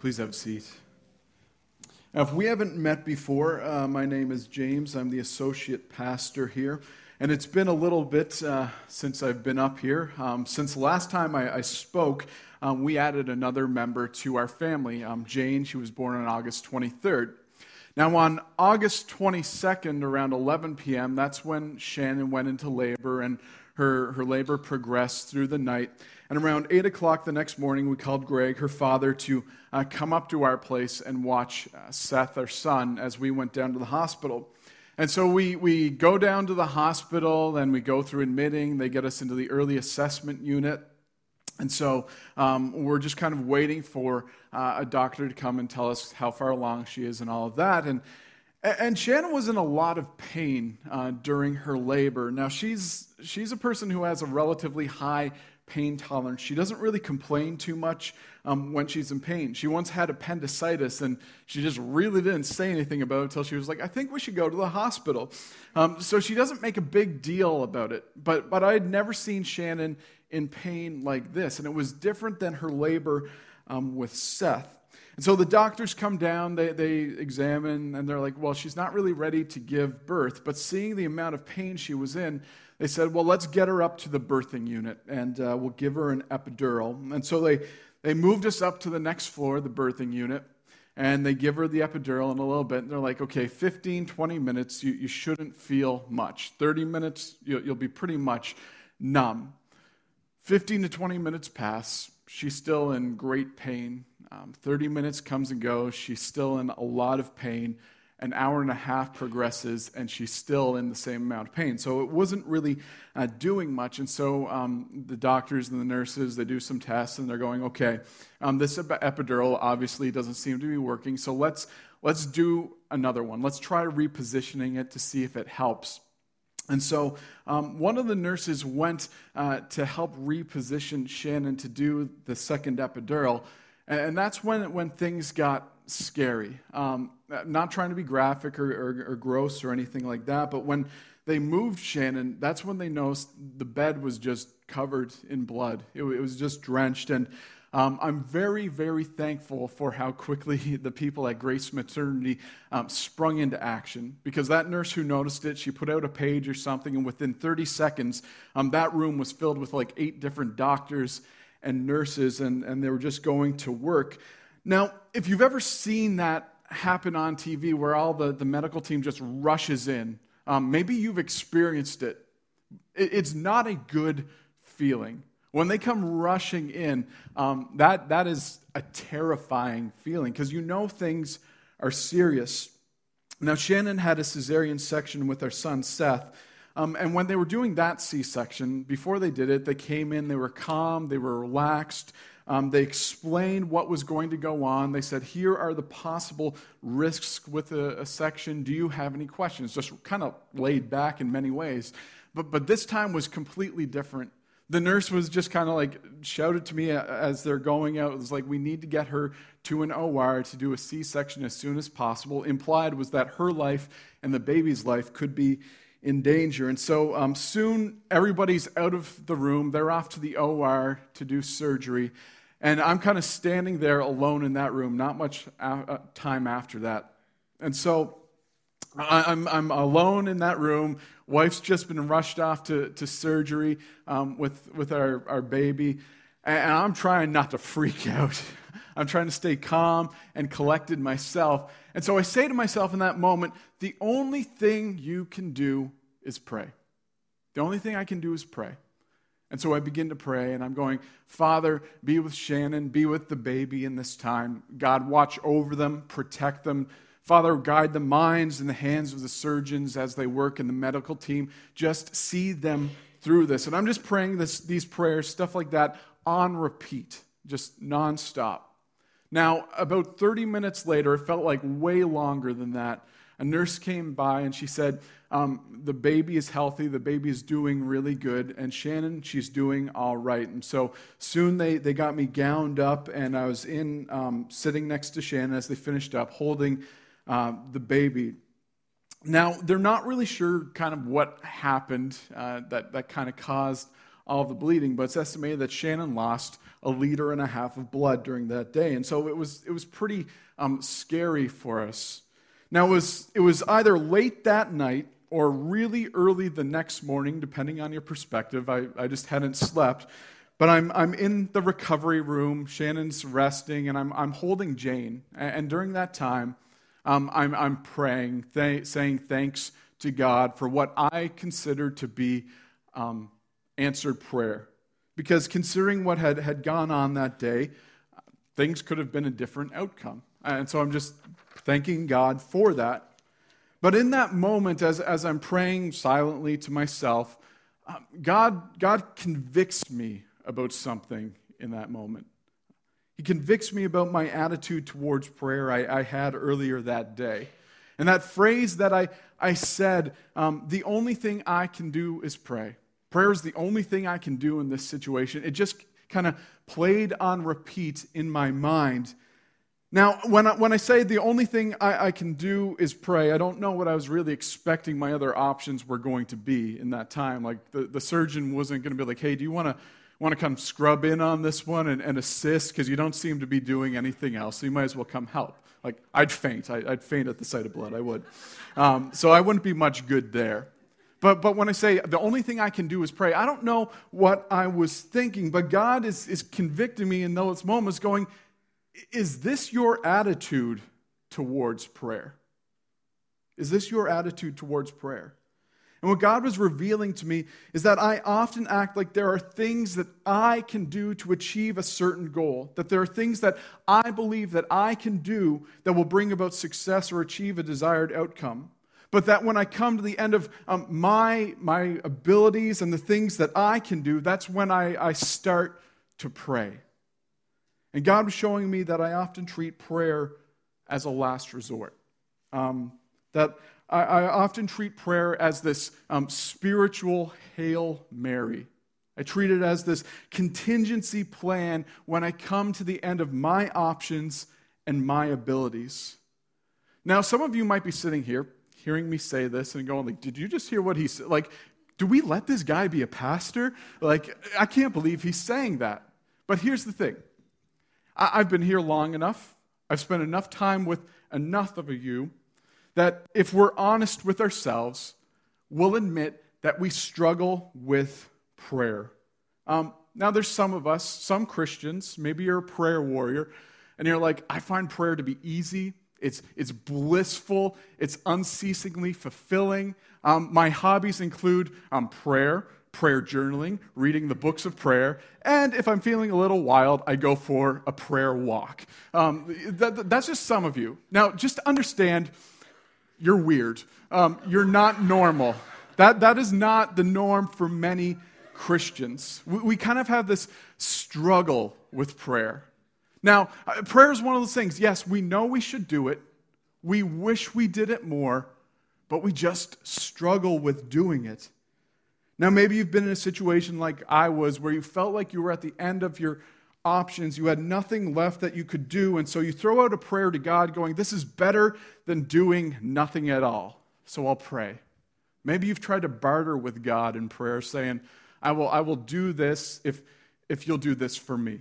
Please have a seat. Now, if we haven't met before, uh, my name is James. I'm the associate pastor here. And it's been a little bit uh, since I've been up here. Um, since last time I, I spoke, um, we added another member to our family, um, Jane. She was born on August 23rd. Now, on August 22nd, around 11 p.m., that's when Shannon went into labor, and her, her labor progressed through the night. And around 8 o'clock the next morning, we called Greg, her father, to uh, come up to our place and watch uh, Seth, our son, as we went down to the hospital. And so we, we go down to the hospital, and we go through admitting. They get us into the early assessment unit. And so um, we're just kind of waiting for uh, a doctor to come and tell us how far along she is and all of that. And, and Shannon was in a lot of pain uh, during her labor. Now, she's, she's a person who has a relatively high pain tolerance. She doesn't really complain too much um, when she's in pain. She once had appendicitis, and she just really didn't say anything about it until she was like, I think we should go to the hospital. Um, so she doesn't make a big deal about it. But, but I had never seen Shannon in pain like this, and it was different than her labor um, with Seth. And so the doctors come down, they, they examine, and they're like, well, she's not really ready to give birth. But seeing the amount of pain she was in, they said, well, let's get her up to the birthing unit and uh, we'll give her an epidural. And so they, they moved us up to the next floor, the birthing unit, and they give her the epidural in a little bit. And they're like, okay, 15, 20 minutes, you, you shouldn't feel much. 30 minutes, you'll, you'll be pretty much numb. 15 to 20 minutes pass. She's still in great pain. Um, 30 minutes comes and goes. She's still in a lot of pain an hour and a half progresses and she's still in the same amount of pain. So it wasn't really uh, doing much. And so um, the doctors and the nurses, they do some tests and they're going, okay, um, this epidural obviously doesn't seem to be working. So let's, let's do another one. Let's try repositioning it to see if it helps. And so um, one of the nurses went uh, to help reposition Shannon to do the second epidural. And that's when, when things got scary. Um, not trying to be graphic or, or, or, gross or anything like that, but when they moved Shannon, that's when they noticed the bed was just covered in blood. It, it was just drenched. And um, I'm very, very thankful for how quickly the people at Grace Maternity um, sprung into action because that nurse who noticed it, she put out a page or something, and within 30 seconds, um, that room was filled with like eight different doctors and nurses, and, and they were just going to work. Now, if you've ever seen that happen on TV where all the, the medical team just rushes in, um, maybe you've experienced it. it. It's not a good feeling. When they come rushing in, um, that, that is a terrifying feeling because you know things are serious. Now, Shannon had a cesarean section with our son Seth. Um, and when they were doing that C section, before they did it, they came in, they were calm, they were relaxed, um, they explained what was going to go on. They said, Here are the possible risks with a, a section. Do you have any questions? Just kind of laid back in many ways. But, but this time was completely different. The nurse was just kind of like shouted to me as they're going out. It was like, We need to get her to an OR to do a C section as soon as possible. Implied was that her life and the baby's life could be in danger. And so um, soon everybody's out of the room. They're off to the OR to do surgery. And I'm kind of standing there alone in that room, not much uh, time after that. And so I'm, I'm alone in that room. Wife's just been rushed off to, to surgery um, with, with our, our baby. And I'm trying not to freak out. I'm trying to stay calm and collected myself. And so I say to myself in that moment, the only thing you can do is pray. The only thing I can do is pray. And so I begin to pray, and I'm going, Father, be with Shannon, be with the baby in this time. God, watch over them, protect them. Father, guide the minds and the hands of the surgeons as they work in the medical team. Just see them through this. And I'm just praying this, these prayers, stuff like that, on repeat, just nonstop. Now, about 30 minutes later, it felt like way longer than that. A nurse came by and she said, um, the baby is healthy, the baby is doing really good, and Shannon, she's doing all right. And so soon they, they got me gowned up, and I was in um, sitting next to Shannon as they finished up, holding uh, the baby. Now, they're not really sure kind of what happened uh, that, that kind of caused all the bleeding, but it's estimated that Shannon lost a liter and a half of blood during that day. And so it was, it was pretty um, scary for us. Now, it was, it was either late that night or really early the next morning, depending on your perspective. I, I just hadn't slept. But I'm, I'm in the recovery room. Shannon's resting, and I'm, I'm holding Jane. And, during that time, um, I'm, I'm praying, th- saying thanks to God for what I consider to be um, answered prayer. Because considering what had, had gone on that day, things could have been a different outcome. And so I'm just thanking God for that. But in that moment, as, as I'm praying silently to myself, um, God, God convicts me about something in that moment. He convicts me about my attitude towards prayer I, I had earlier that day. And that phrase that I, I said, um, the only thing I can do is pray. Prayer is the only thing I can do in this situation. It just kind of played on repeat in my mind. Now, when I, when I say the only thing I, I can do is pray, I don't know what I was really expecting my other options were going to be in that time. Like, the, the surgeon wasn't going to be like, hey, do you want to want to come scrub in on this one and, and assist because you don't seem to be doing anything else. So you might as well come help. Like, I'd faint. I, would faint at the sight of blood. I would. Um, so I wouldn't be much good there. But, but when I say the only thing I can do is pray, I don't know what I was thinking, but God is, is convicting me in those moments, going, Is this your attitude towards prayer? Is this your attitude towards prayer? And what God was revealing to me is that I often act like there are things that I can do to achieve a certain goal, that there are things that I believe that I can do that will bring about success or achieve a desired outcome but that when I come to the end of um, my, my abilities and the things that I can do, that's when I, I start to pray. And God was showing me that I often treat prayer as a last resort. Um, that I, I, often treat prayer as this um, spiritual Hail Mary. I treat it as this contingency plan when I come to the end of my options and my abilities. Now, some of you might be sitting here hearing me say this and going like, did you just hear what he said? Like, do we let this guy be a pastor? Like, I can't believe he's saying that. But here's the thing. I- have been here long enough. I've spent enough time with enough of you that if we're honest with ourselves, we'll admit that we struggle with prayer. Um, now, there's some of us, some Christians, maybe you're a prayer warrior, and you're like, I find prayer to be easy. It's, it's blissful. It's unceasingly fulfilling. Um, my hobbies include um, prayer, prayer journaling, reading the books of prayer, and if I'm feeling a little wild, I go for a prayer walk. Um, that, that's just some of you. Now, just understand you're weird. Um, you're not normal. That, that is not the norm for many Christians. We, we kind of have this struggle with prayer. Now, uh, prayer is one of those things. Yes, we know we should do it. We wish we did it more, but we just struggle with doing it. Now, maybe you've been in a situation like I was where you felt like you were at the end of your options. You had nothing left that you could do. And so you throw out a prayer to God going, This is better than doing nothing at all. So I'll pray. Maybe you've tried to barter with God in prayer, saying, I will, I will do this if, if you'll do this for me.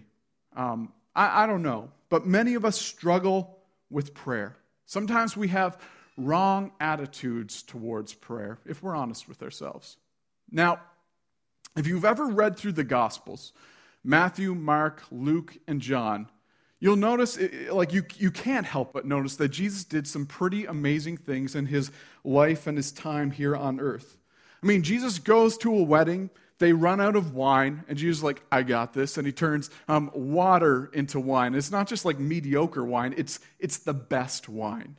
Um, I, I don't know, but many of us struggle with prayer. Sometimes we have wrong attitudes towards prayer, if we're honest with ourselves. Now, if you've ever read through the Gospels, Matthew, Mark, Luke, and John, you'll notice, like, you, you can't help but notice that Jesus did some pretty amazing things in his life and his time here on earth. I mean, Jesus goes to a wedding they run out of wine, and Jesus is like, I got this. And he turns um, water into wine. It's not just like mediocre wine, it's, it's the best wine.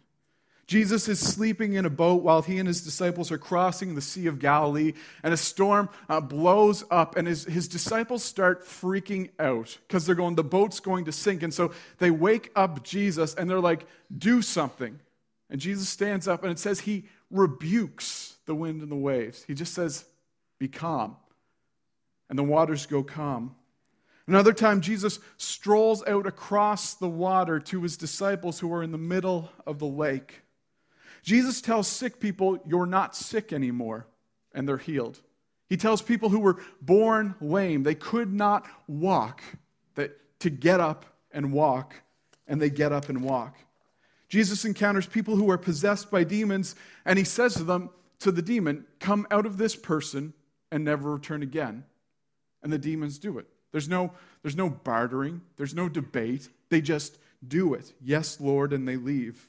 Jesus is sleeping in a boat while he and his disciples are crossing the Sea of Galilee, and a storm uh, blows up, and his, his disciples start freaking out because they're going, the boat's going to sink. And so they wake up Jesus, and they're like, do something. And Jesus stands up, and it says he rebukes the wind and the waves. He just says, be calm and the waters go calm. Another time, Jesus strolls out across the water to his disciples who are in the middle of the lake. Jesus tells sick people, You're not sick anymore, and they're healed. He tells people who were born lame, they could not walk, that to get up and walk, and they get up and walk. Jesus encounters people who are possessed by demons, and he says to them, to the demon, Come out of this person and never return again. And the demons do it. There's no, there's no bartering, there's no debate. They just do it. Yes, Lord, and they leave.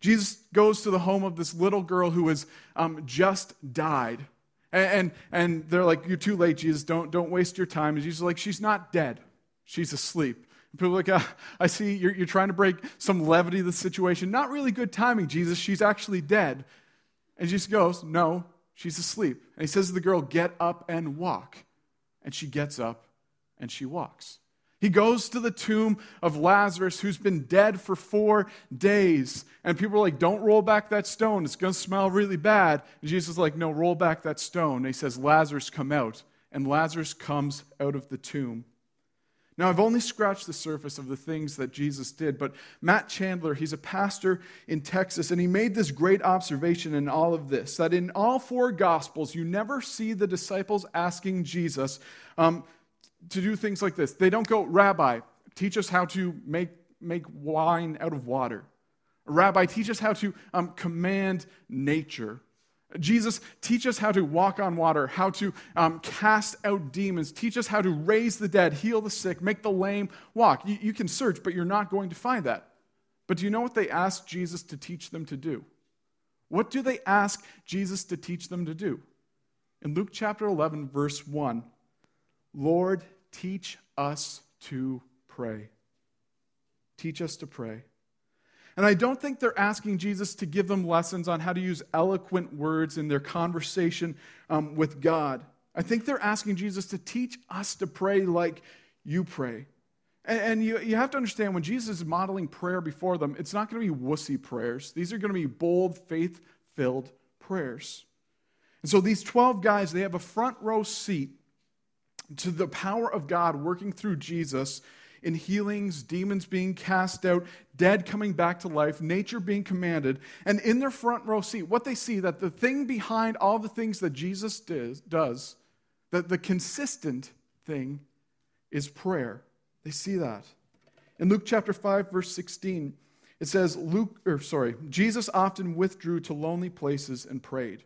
Jesus goes to the home of this little girl who has um, just died. And, and, and, they're like, You're too late, Jesus. Don't, don't waste your time. And Jesus is like, She's not dead, she's asleep. People are like, uh, I see you're, you're trying to break some levity of the situation. Not really good timing, Jesus. She's actually dead. And Jesus goes, No, she's asleep. And he says to the girl, Get up and walk. And she gets up and she walks. He goes to the tomb of Lazarus, who's been dead for four days. And people are like, Don't roll back that stone. It's going to smell really bad. And Jesus is like, No, roll back that stone. And he says, Lazarus, come out. And Lazarus comes out of the tomb. Now, I've only scratched the surface of the things that Jesus did, but Matt Chandler, he's a pastor in Texas, and he made this great observation in all of this that in all four Gospels, you never see the disciples asking Jesus, um, to do things like this. They don't go, Rabbi, teach us how to make, make wine out of water. Rabbi, teach us how to um, command nature. Jesus, teach us how to walk on water, how to um, cast out demons, teach us how to raise the dead, heal the sick, make the lame walk. You, you can search, but you're not going to find that. But do you know what they ask Jesus to teach them to do? What do they ask Jesus to teach them to do? In Luke chapter 11, verse 1, Lord, teach us to pray. Teach us to pray. And I don't think they're asking Jesus to give them lessons on how to use eloquent words in their conversation um, with God. I think they're asking Jesus to teach us to pray like you pray. And, and you, you have to understand when Jesus is modeling prayer before them, it's not going to be wussy prayers. These are going to be bold, faith filled prayers. And so these 12 guys, they have a front row seat to the power of God working through Jesus in healings, demons being cast out, dead coming back to life, nature being commanded. And in their front row seat, what they see that the thing behind all the things that Jesus does, that the consistent thing is prayer. They see that. In Luke chapter 5, verse 16, it says, Luke, or sorry, Jesus often withdrew to lonely places and prayed.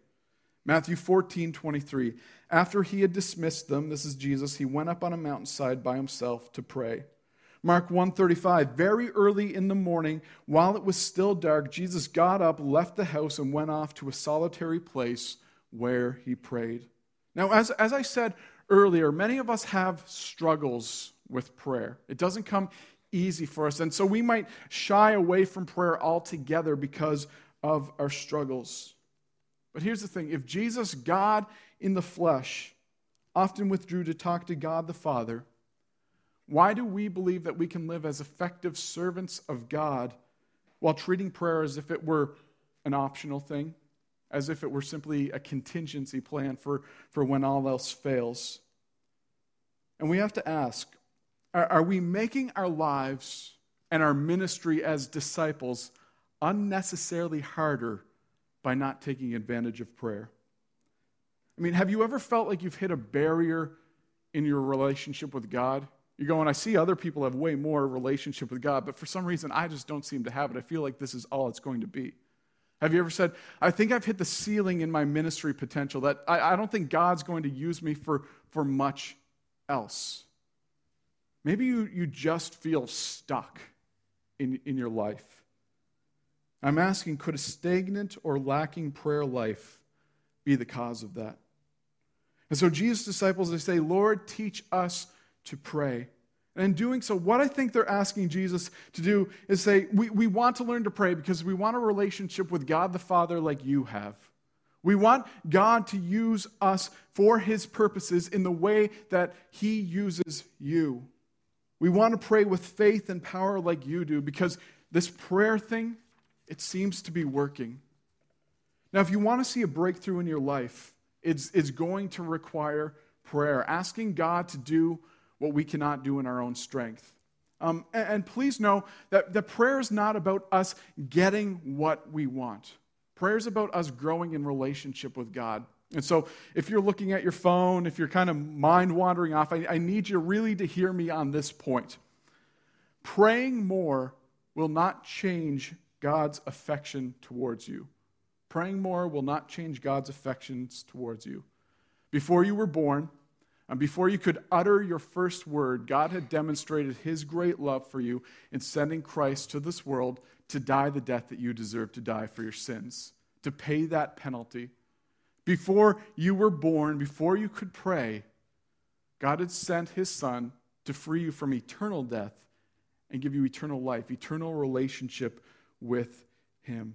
Matthew 14, 23. After he had dismissed them, this is Jesus, he went up on a mountainside by himself to pray. Mark 135, very early in the morning, while it was still dark, Jesus got up, left the house, and went off to a solitary place where he prayed. Now, as, as I said earlier, many of us have struggles with prayer. It doesn't come easy for us, and so we might shy away from prayer altogether because of our struggles. But here's the thing if Jesus, God in the flesh, often withdrew to talk to God the Father, why do we believe that we can live as effective servants of God while treating prayer as if it were an optional thing, as if it were simply a contingency plan for, for when all else fails? And we have to ask are, are we making our lives and our ministry as disciples unnecessarily harder by not taking advantage of prayer. I mean, have you ever felt like you've hit a barrier in your relationship with God? You're going, I see other people have way more relationship with God, but for some reason I just don't seem to have it. I feel like this is all it's going to be. Have you ever said, I think I've hit the ceiling in my ministry potential, that I, I don't think God's going to use me for, for much else? Maybe you, you just feel stuck in, in your life. I'm asking could a stagnant or lacking prayer life be the cause of that? And so Jesus' disciples, they say, Lord, teach us to pray. And in doing so, what I think they're asking Jesus to do is say, we, we want to learn to pray because we want a relationship with God the Father like you have. We want God to use us for his purposes in the way that he uses you. We want to pray with faith and power like you do because this prayer thing, it seems to be working. Now, if you want to see a breakthrough in your life, it's, it's going to require prayer, asking God to do what we cannot do in our own strength. Um, and, and please know that the prayer is not about us getting what we want. Prayer is about us growing in relationship with God. And so, if you're looking at your phone, if you're kind of mind wandering off, I, I need you really to hear me on this point. Praying more will not change God's affection towards you. Praying more will not change God's affections towards you. Before you were born, and before you could utter your first word, God had demonstrated his great love for you in sending Christ to this world to die the death that you deserve to die for your sins, to pay that penalty. Before you were born, before you could pray, God had sent his son to free you from eternal death and give you eternal life, eternal relationship with him.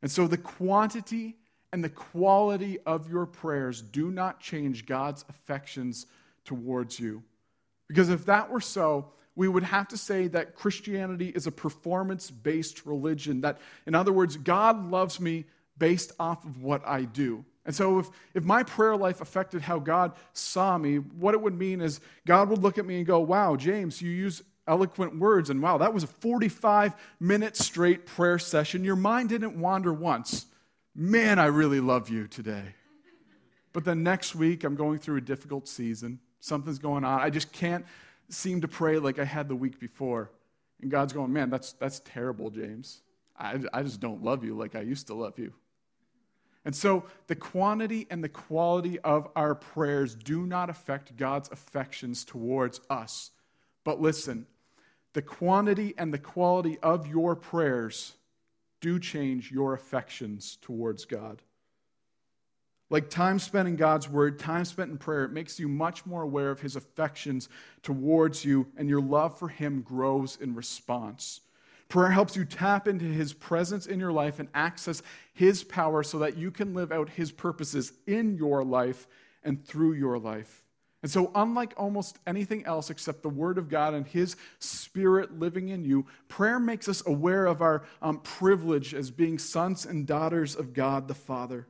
And so the quantity and the quality of your prayers do not change God's affections towards you. Because if that were so, we would have to say that Christianity is a performance based religion. That, in other words, God loves me based off of what I do. And so, if, if my prayer life affected how God saw me, what it would mean is God would look at me and go, Wow, James, you use eloquent words, and wow, that was a 45 minute straight prayer session. Your mind didn't wander once. Man, I really love you today. But then next week, I'm going through a difficult season. Something's going on. I just can't seem to pray like I had the week before. And God's going, Man, that's, that's terrible, James. I, I just don't love you like I used to love you. And so the quantity and the quality of our prayers do not affect God's affections towards us. But listen, the quantity and the quality of your prayers do change your affections towards God. Like time spent in God's word, time spent in prayer, it makes you much more aware of his affections towards you, and your love for him grows in response. Prayer helps you tap into his presence in your life and access his power so that you can live out his purposes in your life and through your life. And so, unlike almost anything else except the Word of God and His Spirit living in you, prayer makes us aware of our um, privilege as being sons and daughters of God the Father.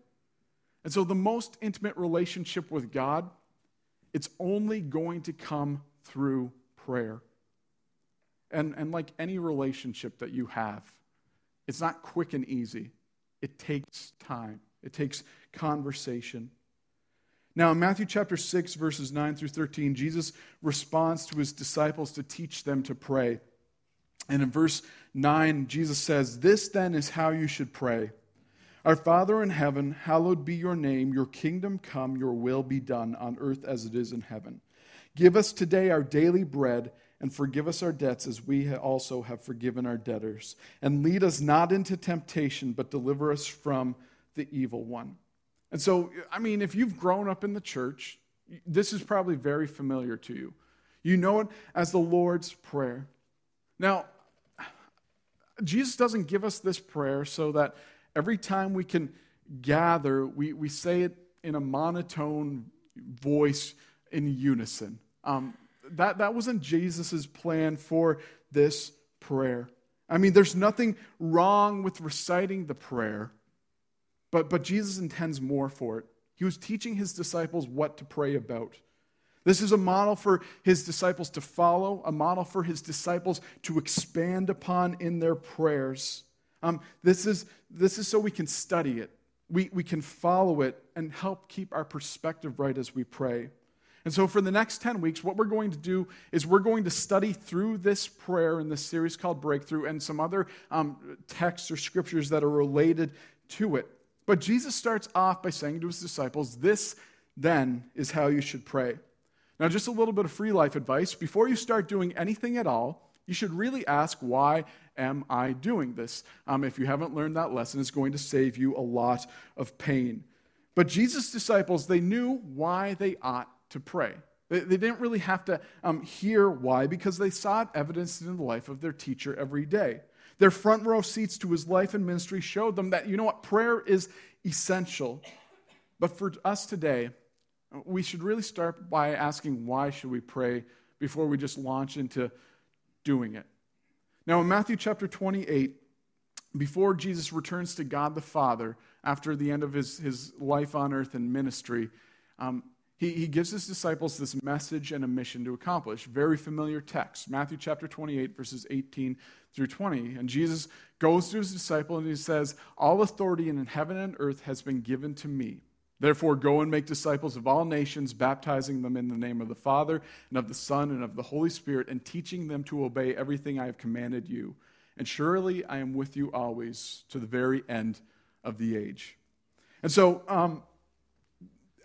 And so, the most intimate relationship with God, it's only going to come through prayer. And, and like any relationship that you have, it's not quick and easy. It takes time, it takes conversation. Now, in Matthew chapter 6, verses 9 through 13, Jesus responds to his disciples to teach them to pray. And in verse 9, Jesus says, This then is how you should pray Our Father in heaven, hallowed be your name, your kingdom come, your will be done on earth as it is in heaven. Give us today our daily bread, and forgive us our debts as we also have forgiven our debtors. And lead us not into temptation, but deliver us from the evil one. And so, I mean, if you've grown up in the church, this is probably very familiar to you. You know it as the Lord's Prayer. Now, Jesus doesn't give us this prayer so that every time we can gather, we, we say it in a monotone voice in unison. Um, that, that wasn't Jesus' plan for this prayer. I mean, there's nothing wrong with reciting the prayer. But, but Jesus intends more for it. He was teaching his disciples what to pray about. This is a model for his disciples to follow, a model for his disciples to expand upon in their prayers. Um, this, is, this is so we can study it, we, we can follow it, and help keep our perspective right as we pray. And so, for the next 10 weeks, what we're going to do is we're going to study through this prayer in this series called Breakthrough and some other um, texts or scriptures that are related to it. But Jesus starts off by saying to his disciples, This then is how you should pray. Now, just a little bit of free life advice. Before you start doing anything at all, you should really ask, Why am I doing this? Um, if you haven't learned that lesson, it's going to save you a lot of pain. But Jesus' disciples, they knew why they ought to pray. They, they didn't really have to um, hear why because they saw it evidenced in the life of their teacher every day. Their front row seats to his life and ministry showed them that, you know what, prayer is essential. But for us today, we should really start by asking why should we pray before we just launch into doing it. Now, in Matthew chapter 28, before Jesus returns to God the Father after the end of his, his life on earth and ministry, um, he, he gives his disciples this message and a mission to accomplish. Very familiar text, Matthew chapter 28, verses 18 through 20. And Jesus goes to his disciple and he says, All authority in heaven and earth has been given to me. Therefore, go and make disciples of all nations, baptizing them in the name of the Father, and of the Son, and of the Holy Spirit, and teaching them to obey everything I have commanded you. And surely I am with you always to the very end of the age. And so, um,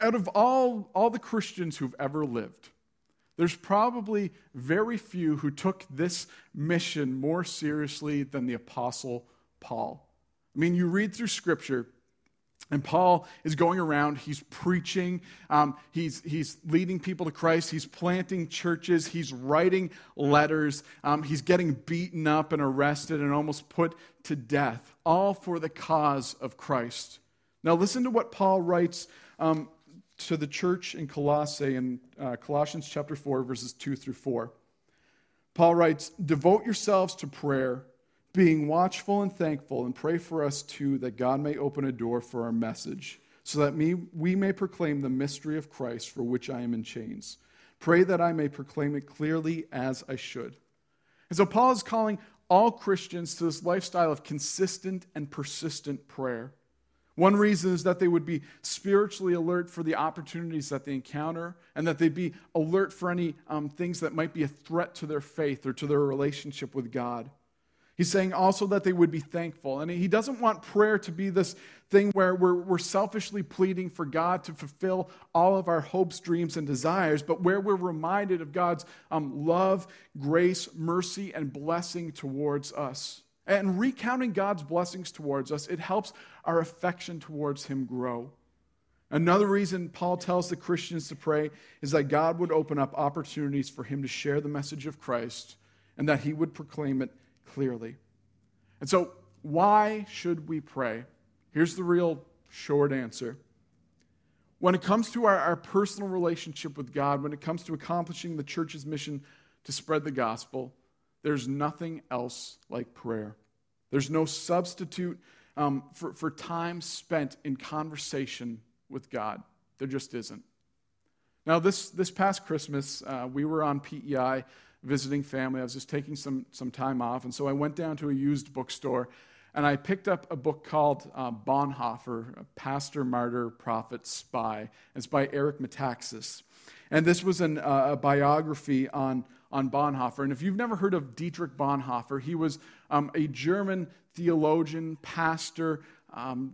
out of all, all the Christians who've ever lived, there's probably very few who took this mission more seriously than the Apostle Paul. I mean, you read through Scripture, and Paul is going around, he's preaching, um, he's, he's leading people to Christ, he's planting churches, he's writing letters, um, he's getting beaten up and arrested and almost put to death, all for the cause of Christ. Now, listen to what Paul writes um, to the church in Colossae in uh, Colossians chapter 4, verses 2 through 4. Paul writes, Devote yourselves to prayer being watchful and thankful, and pray for us too that God may open a door for our message, so that me, we may proclaim the mystery of Christ for which I am in chains. Pray that I may proclaim it clearly as I should. And so Paul is calling all Christians to this lifestyle of consistent and persistent prayer. One reason is that they would be spiritually alert for the opportunities that they encounter, and that they'd be alert for any um, things that might be a threat to their faith or to their relationship with God. He's saying also that they would be thankful. And he doesn't want prayer to be this thing where we're, we're selfishly pleading for God to fulfill all of our hopes, dreams, and desires, but where we're reminded of God's um, love, grace, mercy, and blessing towards us. And recounting God's blessings towards us, it helps our affection towards Him grow. Another reason Paul tells the Christians to pray is that God would open up opportunities for him to share the message of Christ and that he would proclaim it clearly. And so, why should we pray? Here's the real short answer. When it comes to our, our personal relationship with God, when it comes to accomplishing the church's mission to spread the gospel, there's nothing else like prayer. There's no substitute um, for, for time spent in conversation with God. There just isn't. Now, this, this past Christmas, uh, we were on PEI visiting family. I was just taking some, some time off. And so I went down to a used bookstore and I picked up a book called uh, Bonhoeffer, Pastor, Martyr, Prophet, Spy. It's by Eric Metaxas. And this was an, uh, a biography on, on Bonhoeffer. And if you've never heard of Dietrich Bonhoeffer, he was um, a German theologian, pastor um,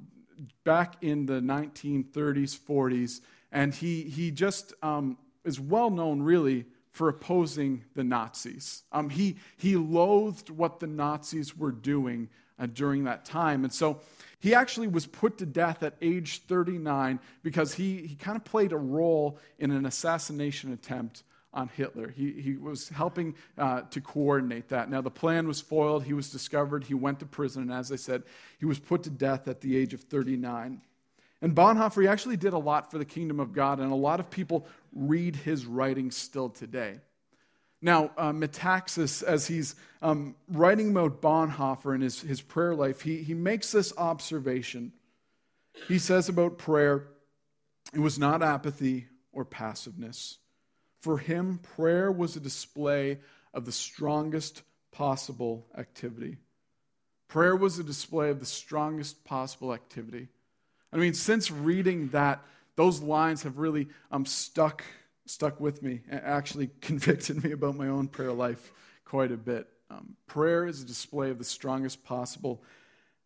back in the 1930s, 40s. And he, he just um, is well known, really, for opposing the Nazis. Um, he, he loathed what the Nazis were doing uh, during that time. And so he actually was put to death at age 39 because he, he kind of played a role in an assassination attempt on Hitler. He, he was helping uh, to coordinate that. Now, the plan was foiled. He was discovered. He went to prison. And as I said, he was put to death at the age of 39. And Bonhoeffer, actually did a lot for the kingdom of God, and a lot of people read his writings still today. Now, uh, Metaxas, as he's um, writing about Bonhoeffer and his, his prayer life, he, he makes this observation. He says about prayer, it was not apathy or passiveness. For him, prayer was a display of the strongest possible activity. Prayer was a display of the strongest possible activity. I mean, since reading that, those lines have really um, stuck, stuck with me and actually convicted me about my own prayer life quite a bit. Um, prayer is a display of the strongest possible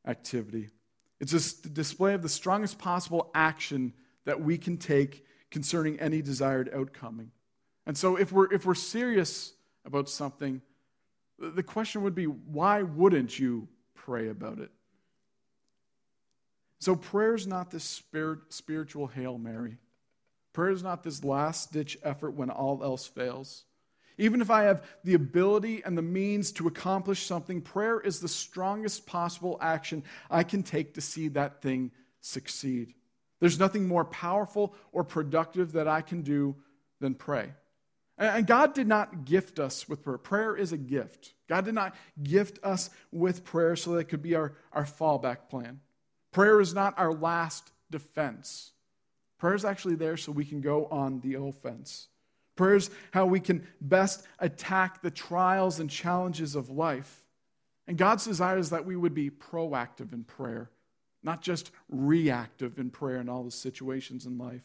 activity. It's a display of the strongest possible action that we can take concerning any desired outcoming. And so, if we're, if we're serious about something, the question would be why wouldn't you pray about it? So prayer is not this spirit, spiritual Hail Mary. Prayer is not this last ditch effort when all else fails. Even if I have the ability and the means to accomplish something, prayer is the strongest possible action I can take to see that thing succeed. There's nothing more powerful or productive that I can do than pray. And God did not gift us with prayer. Prayer is a gift. God did not gift us with prayer so that it could be our, our fallback plan. Prayer is not our last defense. Prayer is actually there so we can go on the offense. Prayer is how we can best attack the trials and challenges of life. And God's desire is that we would be proactive in prayer, not just reactive in prayer in all the situations in life.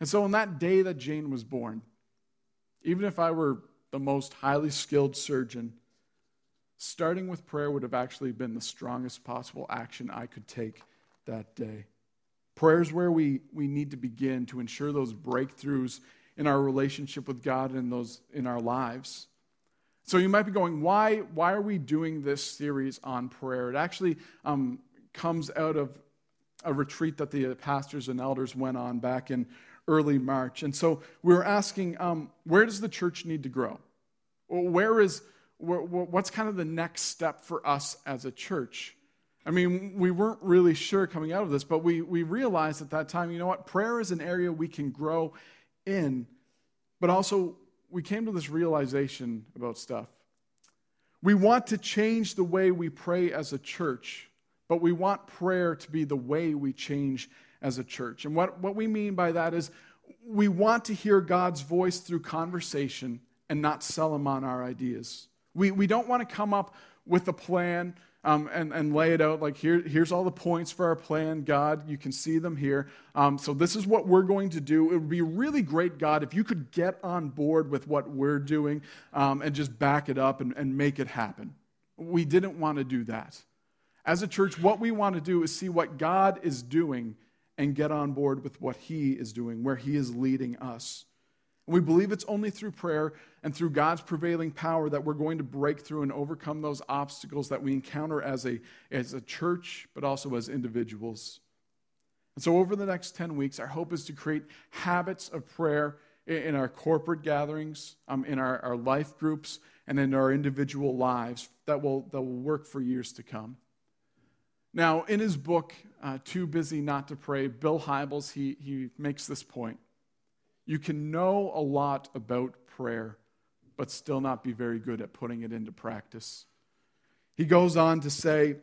And so, on that day that Jane was born, even if I were the most highly skilled surgeon, starting with prayer would have actually been the strongest possible action I could take that day. Prayer is where we, we need to begin to ensure those breakthroughs in our relationship with God and those in our lives. So you might be going, why, why are we doing this series on prayer? It actually um, comes out of a retreat that the pastors and elders went on back in early March. And so we were asking, um, where does the church need to grow? Where is, what's kind of the next step for us as a church? I mean, we weren't really sure coming out of this, but we, we realized at that time, you know what? Prayer is an area we can grow in, but also we came to this realization about stuff. We want to change the way we pray as a church, but we want prayer to be the way we change as a church. And what, what we mean by that is we want to hear God's voice through conversation and not sell him on our ideas. We, we don't want to come up with a plan um, and, and lay it out like here, here's all the points for our plan, God. You can see them here. Um, so, this is what we're going to do. It would be really great, God, if you could get on board with what we're doing um, and just back it up and, and make it happen. We didn't want to do that. As a church, what we want to do is see what God is doing and get on board with what He is doing, where He is leading us. We believe it's only through prayer and through God's prevailing power that we're going to break through and overcome those obstacles that we encounter as a, as a church, but also as individuals. And so, over the next 10 weeks, our hope is to create habits of prayer in our corporate gatherings, um, in our, our life groups, and in our individual lives that will, that will work for years to come. Now, in his book, uh, Too Busy Not to Pray, Bill Hybels, he, he makes this point. You can know a lot about prayer, but still not be very good at putting it into practice. He goes on to say,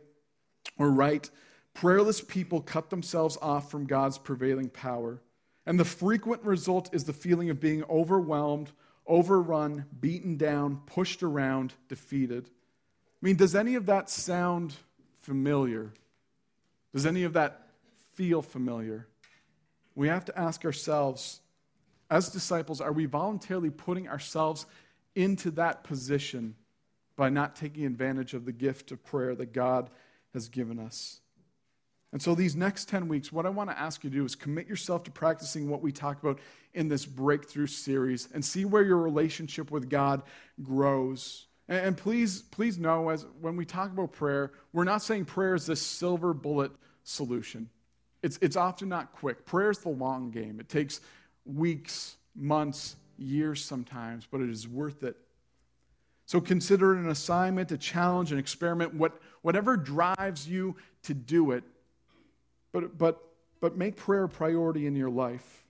or write, prayerless people cut themselves off from God's prevailing power. And the frequent result is the feeling of being overwhelmed, overrun, beaten down, pushed around, defeated. I mean, does any of that sound familiar? Does any of that feel familiar? We have to ask ourselves, as disciples, are we voluntarily putting ourselves into that position by not taking advantage of the gift of prayer that God has given us? And so, these next 10 weeks, what I want to ask you to do is commit yourself to practicing what we talk about in this breakthrough series and see where your relationship with God grows. And please, please know, as when we talk about prayer, we're not saying prayer is this silver bullet solution. It's, it's often not quick. Prayer is the long game. It takes weeks, months, years sometimes, but it is worth it. So consider it an assignment, a challenge, an experiment, what, whatever drives you to do it. But, but, but make prayer a priority in your life.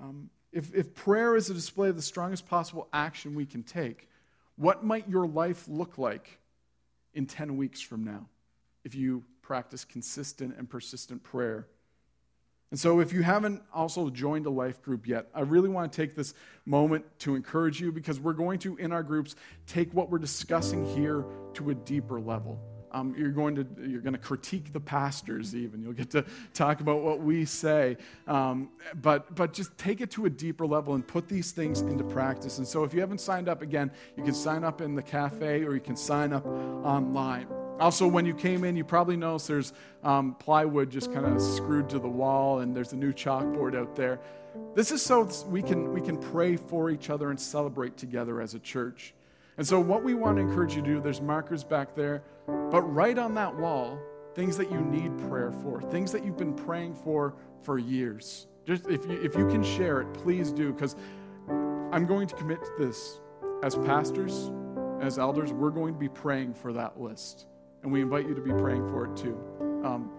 Um, if, if prayer is a display of the strongest possible action we can take, what might your life look like in 10 weeks from now if you practice consistent and persistent prayer? And so, if you haven't also joined a life group yet, I really want to take this moment to encourage you because we're going to, in our groups, take what we're discussing here to a deeper level. Um, you're going to you're going to critique the pastors even. You'll get to talk about what we say. Um, but but just take it to a deeper level and put these things into practice. And so if you haven't signed up again you can sign up in the cafe or you can sign up online also, when you came in, you probably noticed there's um, plywood just kind of screwed to the wall, and there's a new chalkboard out there. This is so we can, we can pray for each other and celebrate together as a church. And so, what we want to encourage you to do, there's markers back there, but right on that wall, things that you need prayer for, things that you've been praying for for years. Just if you, if you can share it, please do, because I'm going to commit to this. As pastors, as elders, we're going to be praying for that list. And we invite you to be praying for it too. Um,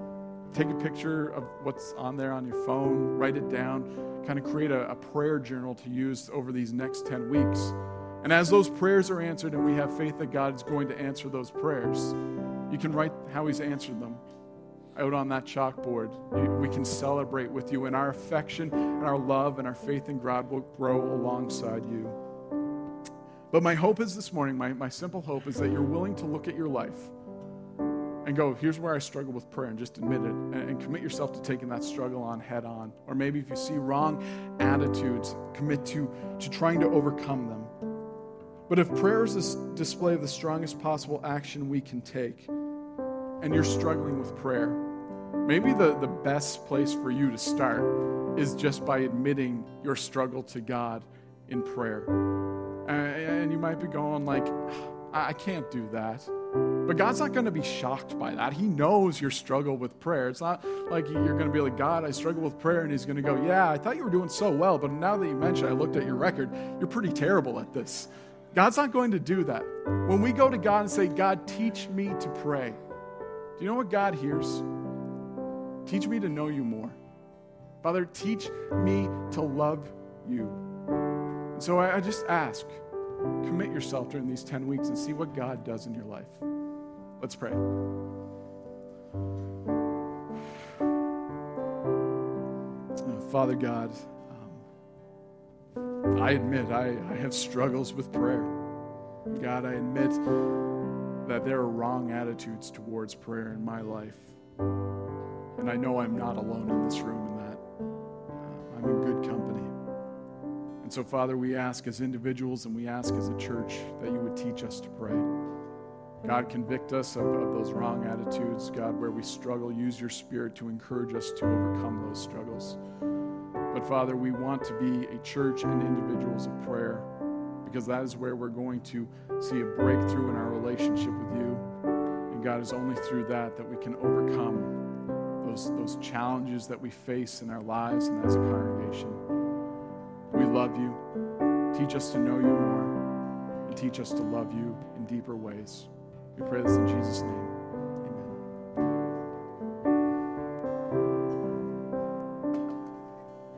take a picture of what's on there on your phone, write it down, kind of create a, a prayer journal to use over these next 10 weeks. And as those prayers are answered and we have faith that God is going to answer those prayers, you can write how He's answered them out on that chalkboard. We can celebrate with you, and our affection and our love and our faith in God will grow alongside you. But my hope is this morning, my, my simple hope is that you're willing to look at your life and go, here's where I struggle with prayer, and just admit it and, and, commit yourself to taking that struggle on head on. Or maybe if you see wrong attitudes, commit to, to trying to overcome them. But if prayer is a display of the strongest possible action we can take, and you're struggling with prayer, maybe the, the best place for you to start is just by admitting your struggle to God in prayer. And you might be going like, I can't do that. But God's not going to be shocked by that. He knows your struggle with prayer. It's not like you're going to be like, God, I struggle with prayer. And He's going to go, Yeah, I thought you were doing so well. But now that you mentioned, I looked at your record, you're pretty terrible at this. God's not going to do that. When we go to God and say, God, teach me to pray, do you know what God hears? Teach me to know you more. Father, teach me to love you. And so I, I just ask, commit yourself during these 10 weeks and see what God does in your life. Let's pray. Father God, um, I admit I, I have struggles with prayer. God, I admit that there are wrong attitudes towards prayer in my life. And I know I'm not alone in this room in that. Uh, I'm in good company. And so, Father, we ask as individuals and we ask as a church that you would teach us to pray. God, convict us of, of, those wrong attitudes. God, where we struggle, use your spirit to encourage us to overcome those struggles. But Father, we want to be a church and individuals of prayer because that is where we're going to see a breakthrough in our relationship with you. And God, is only through that that we can overcome those, those challenges that we face in our lives and as a congregation. We love you. Teach us to know you more and teach us to love you in deeper ways. We pray this in Jesus' name.